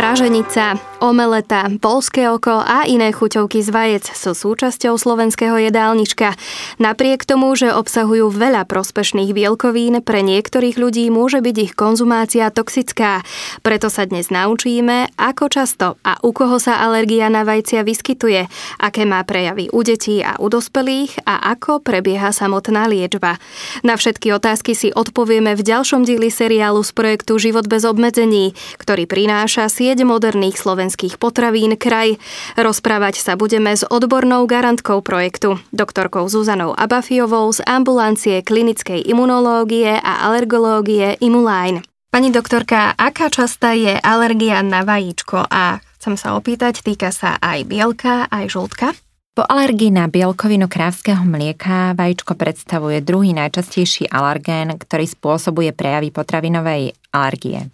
Praženica, omeleta, polské oko a iné chuťovky z vajec sú súčasťou slovenského jedálnička. Napriek tomu, že obsahujú veľa prospešných bielkovín, pre niektorých ľudí môže byť ich konzumácia toxická. Preto sa dnes naučíme, ako často a u koho sa alergia na vajcia vyskytuje, aké má prejavy u detí a u dospelých a ako prebieha samotná liečba. Na všetky otázky si odpovieme v ďalšom dieli seriálu z projektu Život bez obmedzení, ktorý prináša sieť moderných slovenských potravín Kraj. Rozprávať sa budeme s odbornou garantkou projektu, doktorkou Zuzanou Abafiovou z ambulancie klinickej imunológie a alergológie Imuline. Pani doktorka, aká častá je alergia na vajíčko a chcem sa opýtať, týka sa aj bielka, aj žltka? Po alergii na bielkovinu krávského mlieka vajíčko predstavuje druhý najčastejší alergén, ktorý spôsobuje prejavy potravinovej alergie.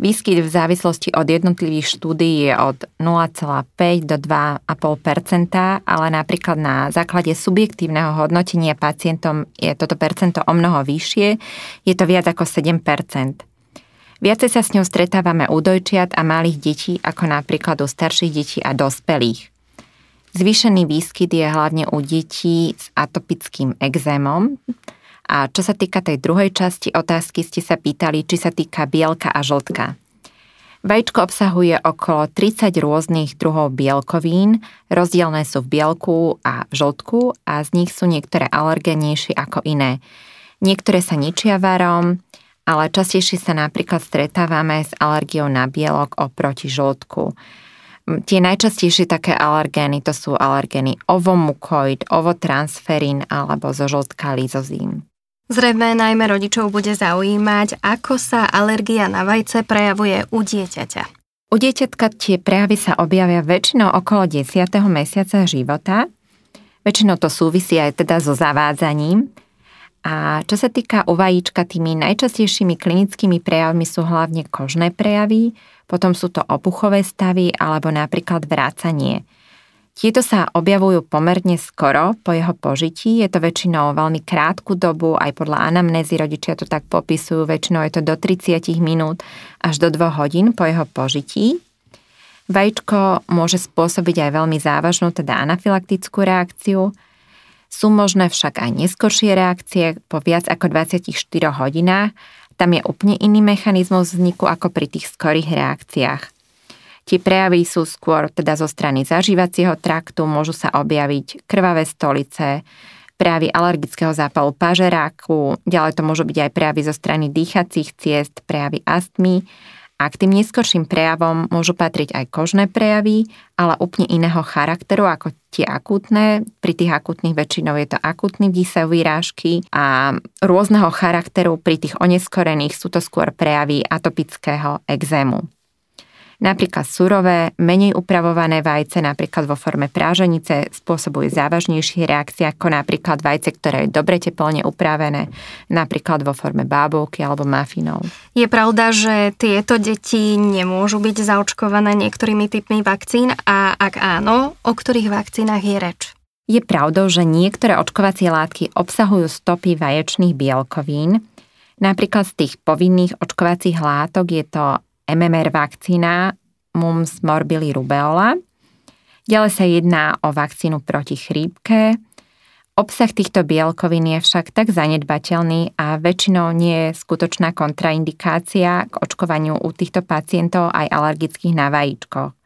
Výskyt v závislosti od jednotlivých štúdií je od 0,5 do 2,5% ale napríklad na základe subjektívneho hodnotenia pacientom je toto percento o mnoho vyššie, je to viac ako 7% Viacej sa s ňou stretávame u dojčiat a malých detí, ako napríklad u starších detí a dospelých. Zvýšený výskyt je hlavne u detí s atopickým exémom, a čo sa týka tej druhej časti otázky, ste sa pýtali, či sa týka bielka a žltka. Vajíčko obsahuje okolo 30 rôznych druhov bielkovín, rozdielne sú v bielku a v žltku a z nich sú niektoré alergenejšie ako iné. Niektoré sa ničia varom, ale častejšie sa napríklad stretávame s alergiou na bielok oproti žltku. Tie najčastejšie také alergény to sú alergény ovomukoid, ovotransferín alebo zo žltka lizozím. Zrejme najmä rodičov bude zaujímať, ako sa alergia na vajce prejavuje u dieťaťa. U dieťatka tie prejavy sa objavia väčšinou okolo 10. mesiaca života. Väčšinou to súvisí aj teda so zavádzaním. A čo sa týka u vajíčka, tými najčastejšími klinickými prejavmi sú hlavne kožné prejavy, potom sú to opuchové stavy alebo napríklad vrácanie. Tieto sa objavujú pomerne skoro po jeho požití. Je to väčšinou veľmi krátku dobu, aj podľa anamnézy rodičia to tak popisujú, väčšinou je to do 30 minút až do 2 hodín po jeho požití. Vajíčko môže spôsobiť aj veľmi závažnú, teda anafylaktickú reakciu. Sú možné však aj neskoršie reakcie po viac ako 24 hodinách. Tam je úplne iný mechanizmus vzniku ako pri tých skorých reakciách. Tie prejavy sú skôr teda zo strany zažívacieho traktu, môžu sa objaviť krvavé stolice, prejavy alergického zápalu pažeráku, ďalej to môžu byť aj prejavy zo strany dýchacích ciest, prejavy astmy a k tým neskorším prejavom môžu patriť aj kožné prejavy, ale úplne iného charakteru ako tie akútne. Pri tých akútnych väčšinou je to akútny výsev výrážky a rôzneho charakteru pri tých oneskorených sú to skôr prejavy atopického exému. Napríklad surové, menej upravované vajce, napríklad vo forme práženice, spôsobujú závažnejšie reakcie ako napríklad vajce, ktoré je dobre teplne upravené, napríklad vo forme bábovky alebo mafinov. Je pravda, že tieto deti nemôžu byť zaočkované niektorými typmi vakcín a ak áno, o ktorých vakcínach je reč? Je pravdou, že niektoré očkovacie látky obsahujú stopy vaječných bielkovín. Napríklad z tých povinných očkovacích látok je to MMR vakcína Mums morbili rubeola. Ďalej sa jedná o vakcínu proti chrípke. Obsah týchto bielkovín je však tak zanedbateľný a väčšinou nie je skutočná kontraindikácia k očkovaniu u týchto pacientov aj alergických na vajíčko.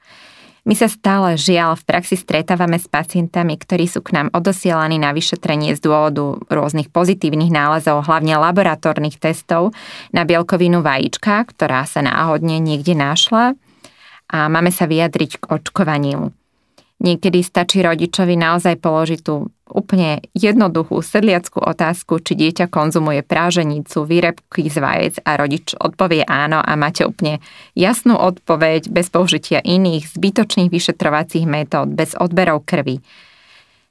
My sa stále žiaľ v praxi stretávame s pacientami, ktorí sú k nám odosielaní na vyšetrenie z dôvodu rôznych pozitívnych nálezov, hlavne laboratórnych testov na bielkovinu vajíčka, ktorá sa náhodne niekde našla a máme sa vyjadriť k očkovaniu. Niekedy stačí rodičovi naozaj položiť tú úplne jednoduchú sedliackú otázku, či dieťa konzumuje práženicu, výrobky z vajec a rodič odpovie áno a máte úplne jasnú odpoveď bez použitia iných zbytočných vyšetrovacích metód, bez odberov krvi.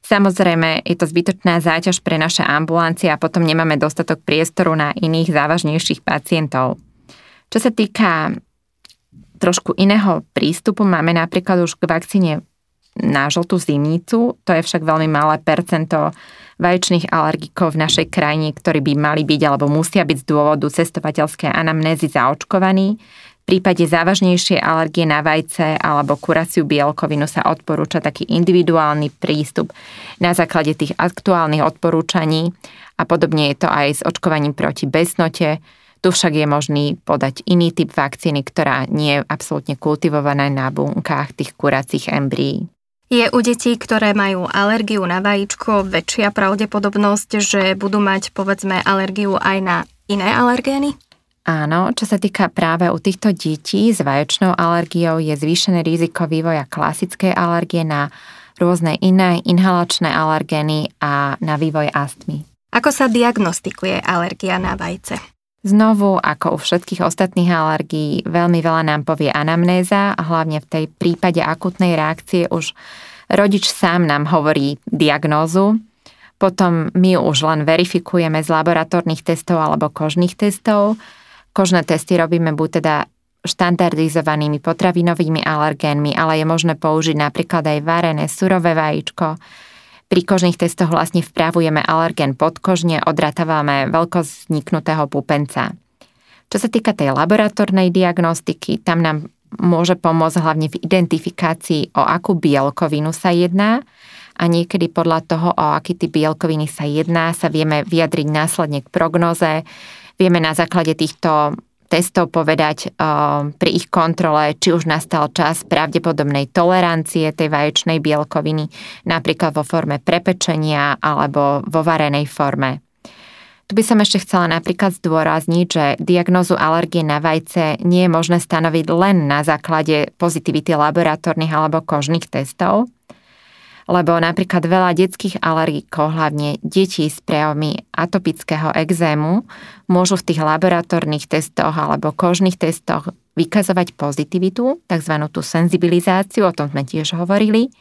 Samozrejme, je to zbytočná záťaž pre naše ambulancie a potom nemáme dostatok priestoru na iných závažnejších pacientov. Čo sa týka trošku iného prístupu, máme napríklad už k vakcíne na žltú zimnicu, to je však veľmi malé percento vaječných alergikov v našej krajine, ktorí by mali byť alebo musia byť z dôvodu cestovateľskej anamnézy zaočkovaní. V prípade závažnejšie alergie na vajce alebo kuraciu bielkovinu sa odporúča taký individuálny prístup na základe tých aktuálnych odporúčaní a podobne je to aj s očkovaním proti besnote. Tu však je možný podať iný typ vakcíny, ktorá nie je absolútne kultivovaná na bunkách tých kuracích embryí. Je u detí, ktoré majú alergiu na vajíčko, väčšia pravdepodobnosť, že budú mať povedzme alergiu aj na iné alergény? Áno, čo sa týka práve u týchto detí s vaječnou alergiou je zvýšené riziko vývoja klasickej alergie na rôzne iné inhalačné alergény a na vývoj astmy. Ako sa diagnostikuje alergia na vajce? Znovu, ako u všetkých ostatných alergií, veľmi veľa nám povie anamnéza a hlavne v tej prípade akutnej reakcie už rodič sám nám hovorí diagnózu, potom my už len verifikujeme z laboratórnych testov alebo kožných testov Kožné testy robíme buď teda štandardizovanými potravinovými alergénmi, ale je možné použiť napríklad aj varené surové vajíčko. Pri kožných testoch vlastne vpravujeme alergén podkožne, odratávame veľkosť vzniknutého pupenca. Čo sa týka tej laboratórnej diagnostiky, tam nám môže pomôcť hlavne v identifikácii, o akú bielkovinu sa jedná a niekedy podľa toho, o aký typ bielkoviny sa jedná, sa vieme vyjadriť následne k prognoze, Vieme na základe týchto testov povedať pri ich kontrole, či už nastal čas pravdepodobnej tolerancie tej vaječnej bielkoviny, napríklad vo forme prepečenia alebo vo varenej forme. Tu by som ešte chcela napríklad zdôrazniť, že diagnozu alergie na vajce nie je možné stanoviť len na základe pozitivity laboratórnych alebo kožných testov, lebo napríklad veľa detských alergikov, hlavne detí s prejavmi atopického exému, môžu v tých laboratórnych testoch alebo kožných testoch vykazovať pozitivitu, tzv. tú senzibilizáciu, o tom sme tiež hovorili,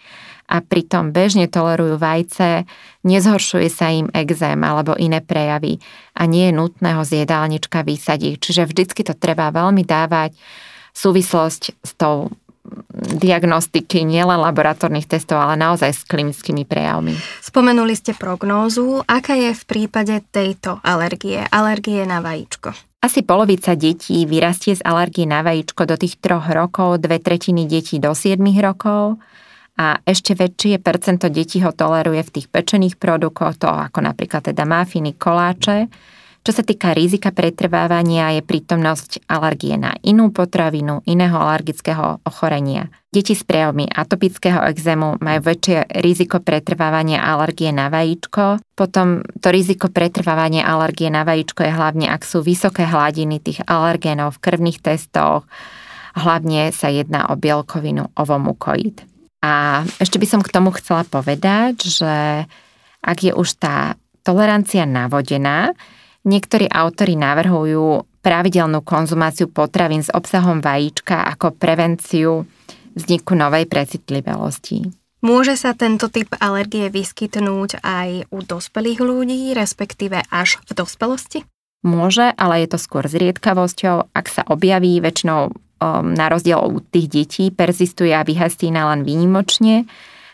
a pritom bežne tolerujú vajce, nezhoršuje sa im exém alebo iné prejavy a nie je nutné ho z jedálnička vysadiť. Čiže vždycky to treba veľmi dávať súvislosť s tou diagnostiky, nielen laboratórnych testov, ale naozaj s klinickými prejavmi. Spomenuli ste prognózu. Aká je v prípade tejto alergie, alergie na vajíčko? Asi polovica detí vyrastie z alergie na vajíčko do tých troch rokov, dve tretiny detí do 7 rokov a ešte väčšie percento detí ho toleruje v tých pečených produktoch, to ako napríklad teda mafiny, koláče čo sa týka rizika pretrvávania je prítomnosť alergie na inú potravinu, iného alergického ochorenia. Deti s prejavmi atopického exému majú väčšie riziko pretrvávania alergie na vajíčko. Potom to riziko pretrvávania alergie na vajíčko je hlavne, ak sú vysoké hladiny tých alergénov v krvných testoch. Hlavne sa jedná o bielkovinu ovomukoid. A ešte by som k tomu chcela povedať, že ak je už tá tolerancia navodená, Niektorí autory navrhujú pravidelnú konzumáciu potravín s obsahom vajíčka ako prevenciu vzniku novej precitlivelosti. Môže sa tento typ alergie vyskytnúť aj u dospelých ľudí, respektíve až v dospelosti? Môže, ale je to skôr zriedkavosťou. Ak sa objaví, väčšinou um, na rozdiel od tých detí persistuje a vyhastína len výnimočne.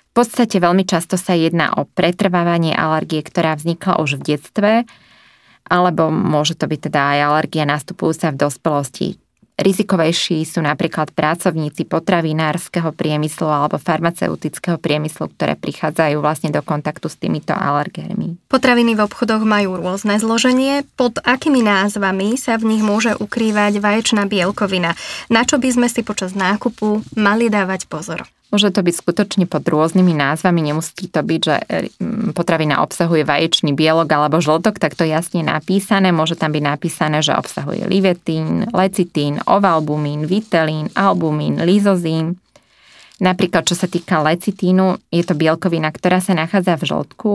V podstate veľmi často sa jedná o pretrvávanie alergie, ktorá vznikla už v detstve alebo môže to byť teda aj alergia nastupujúca v dospelosti. Rizikovejší sú napríklad pracovníci potravinárskeho priemyslu alebo farmaceutického priemyslu, ktoré prichádzajú vlastne do kontaktu s týmito alergénmi. Potraviny v obchodoch majú rôzne zloženie. Pod akými názvami sa v nich môže ukrývať vaječná bielkovina? Na čo by sme si počas nákupu mali dávať pozor? Môže to byť skutočne pod rôznymi názvami, nemusí to byť, že mm, potravina obsahuje vaječný bielok alebo žltok, tak to jasne napísané. Môže tam byť napísané, že obsahuje livetín, lecitín, ovalbumín, vitelín, albumín, lizozín. Napríklad, čo sa týka lecitínu, je to bielkovina, ktorá sa nachádza v žltku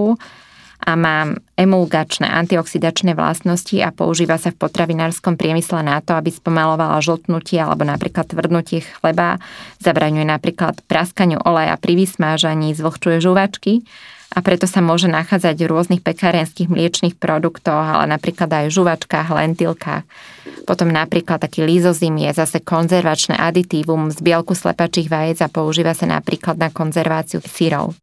a má emulgačné antioxidačné vlastnosti a používa sa v potravinárskom priemysle na to, aby spomalovala žltnutie alebo napríklad tvrdnutie chleba, zabraňuje napríklad praskaniu oleja pri vysmážaní, zvlhčuje žuvačky a preto sa môže nachádzať v rôznych pekárenských mliečných produktoch, ale napríklad aj v žuvačkách, lentilkách. Potom napríklad taký lízozim je zase konzervačné aditívum z bielku slepačích vajec a používa sa napríklad na konzerváciu syrov.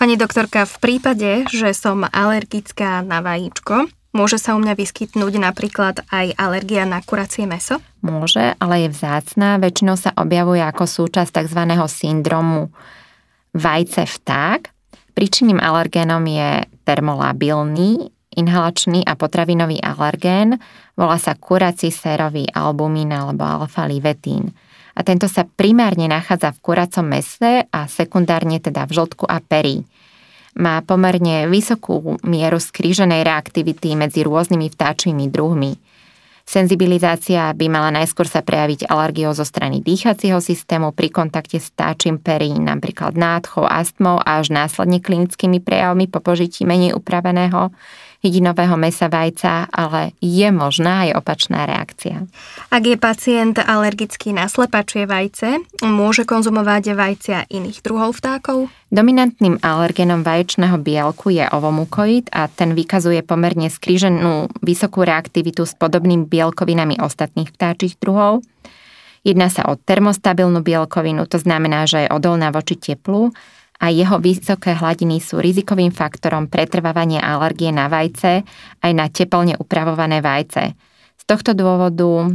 Pani doktorka, v prípade, že som alergická na vajíčko, Môže sa u mňa vyskytnúť napríklad aj alergia na kuracie meso? Môže, ale je vzácná. Väčšinou sa objavuje ako súčasť tzv. syndromu vajce vták. Príčinným alergénom je termolabilný, inhalačný a potravinový alergén. Volá sa kurací sérový albumín alebo alfa-livetín. A tento sa primárne nachádza v kuracom mese a sekundárne teda v žltku a perí má pomerne vysokú mieru skríženej reaktivity medzi rôznymi vtáčimi druhmi. Senzibilizácia by mala najskôr sa prejaviť alergiou zo strany dýchacieho systému pri kontakte s vtáčim perín, napríklad nádchou, astmou a až následne klinickými prejavmi po požití menej upraveného hydinového mesa vajca, ale je možná aj opačná reakcia. Ak je pacient alergický na slepačie vajce, môže konzumovať vajcia iných druhov vtákov? Dominantným alergenom vaječného bielku je ovomukoid a ten vykazuje pomerne skríženú vysokú reaktivitu s podobnými bielkovinami ostatných vtáčich druhov. Jedná sa o termostabilnú bielkovinu, to znamená, že je odolná voči teplu a jeho vysoké hladiny sú rizikovým faktorom pretrvávania alergie na vajce aj na teplne upravované vajce. Z tohto dôvodu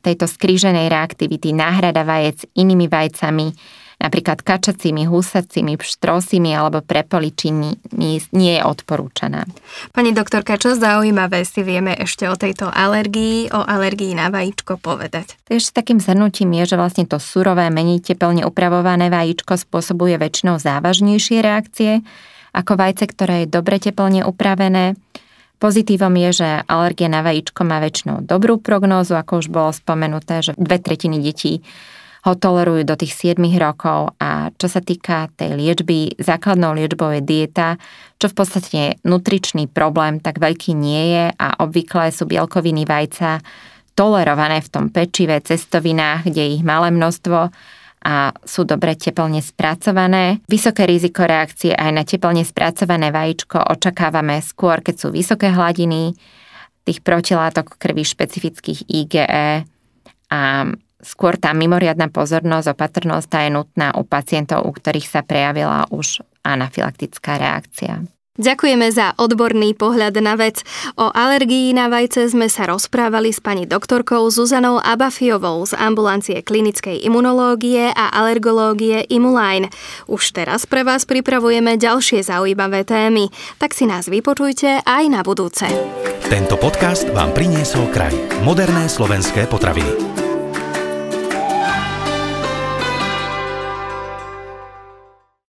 tejto skríženej reaktivity náhrada vajec inými vajcami napríklad kačacími, husacími, pštrosými alebo prepoličími nie je odporúčaná. Pani doktorka, čo zaujímavé si vieme ešte o tejto alergii, o alergii na vajíčko povedať? Ešte takým zhrnutím je, že vlastne to surové, menej teplne upravované vajíčko spôsobuje väčšinou závažnejšie reakcie ako vajce, ktoré je dobre teplne upravené. Pozitívom je, že alergia na vajíčko má väčšinou dobrú prognózu, ako už bolo spomenuté, že dve tretiny detí ho tolerujú do tých 7 rokov a čo sa týka tej liečby, základnou liečbou je dieta, čo v podstate nutričný problém, tak veľký nie je a obvykle sú bielkoviny vajca tolerované v tom pečive, cestovinách, kde je ich malé množstvo a sú dobre teplne spracované. Vysoké riziko reakcie aj na teplne spracované vajíčko očakávame skôr, keď sú vysoké hladiny tých protilátok krvi špecifických IgE a Skôr tá mimoriadná pozornosť, opatrnosť tá je nutná u pacientov, u ktorých sa prejavila už anafylaktická reakcia. Ďakujeme za odborný pohľad na vec. O alergii na vajce sme sa rozprávali s pani doktorkou Zuzanou Abafiovou z ambulancie klinickej imunológie a alergológie Imuline. Už teraz pre vás pripravujeme ďalšie zaujímavé témy, tak si nás vypočujte aj na budúce. Tento podcast vám priniesol kraj. Moderné slovenské potraviny.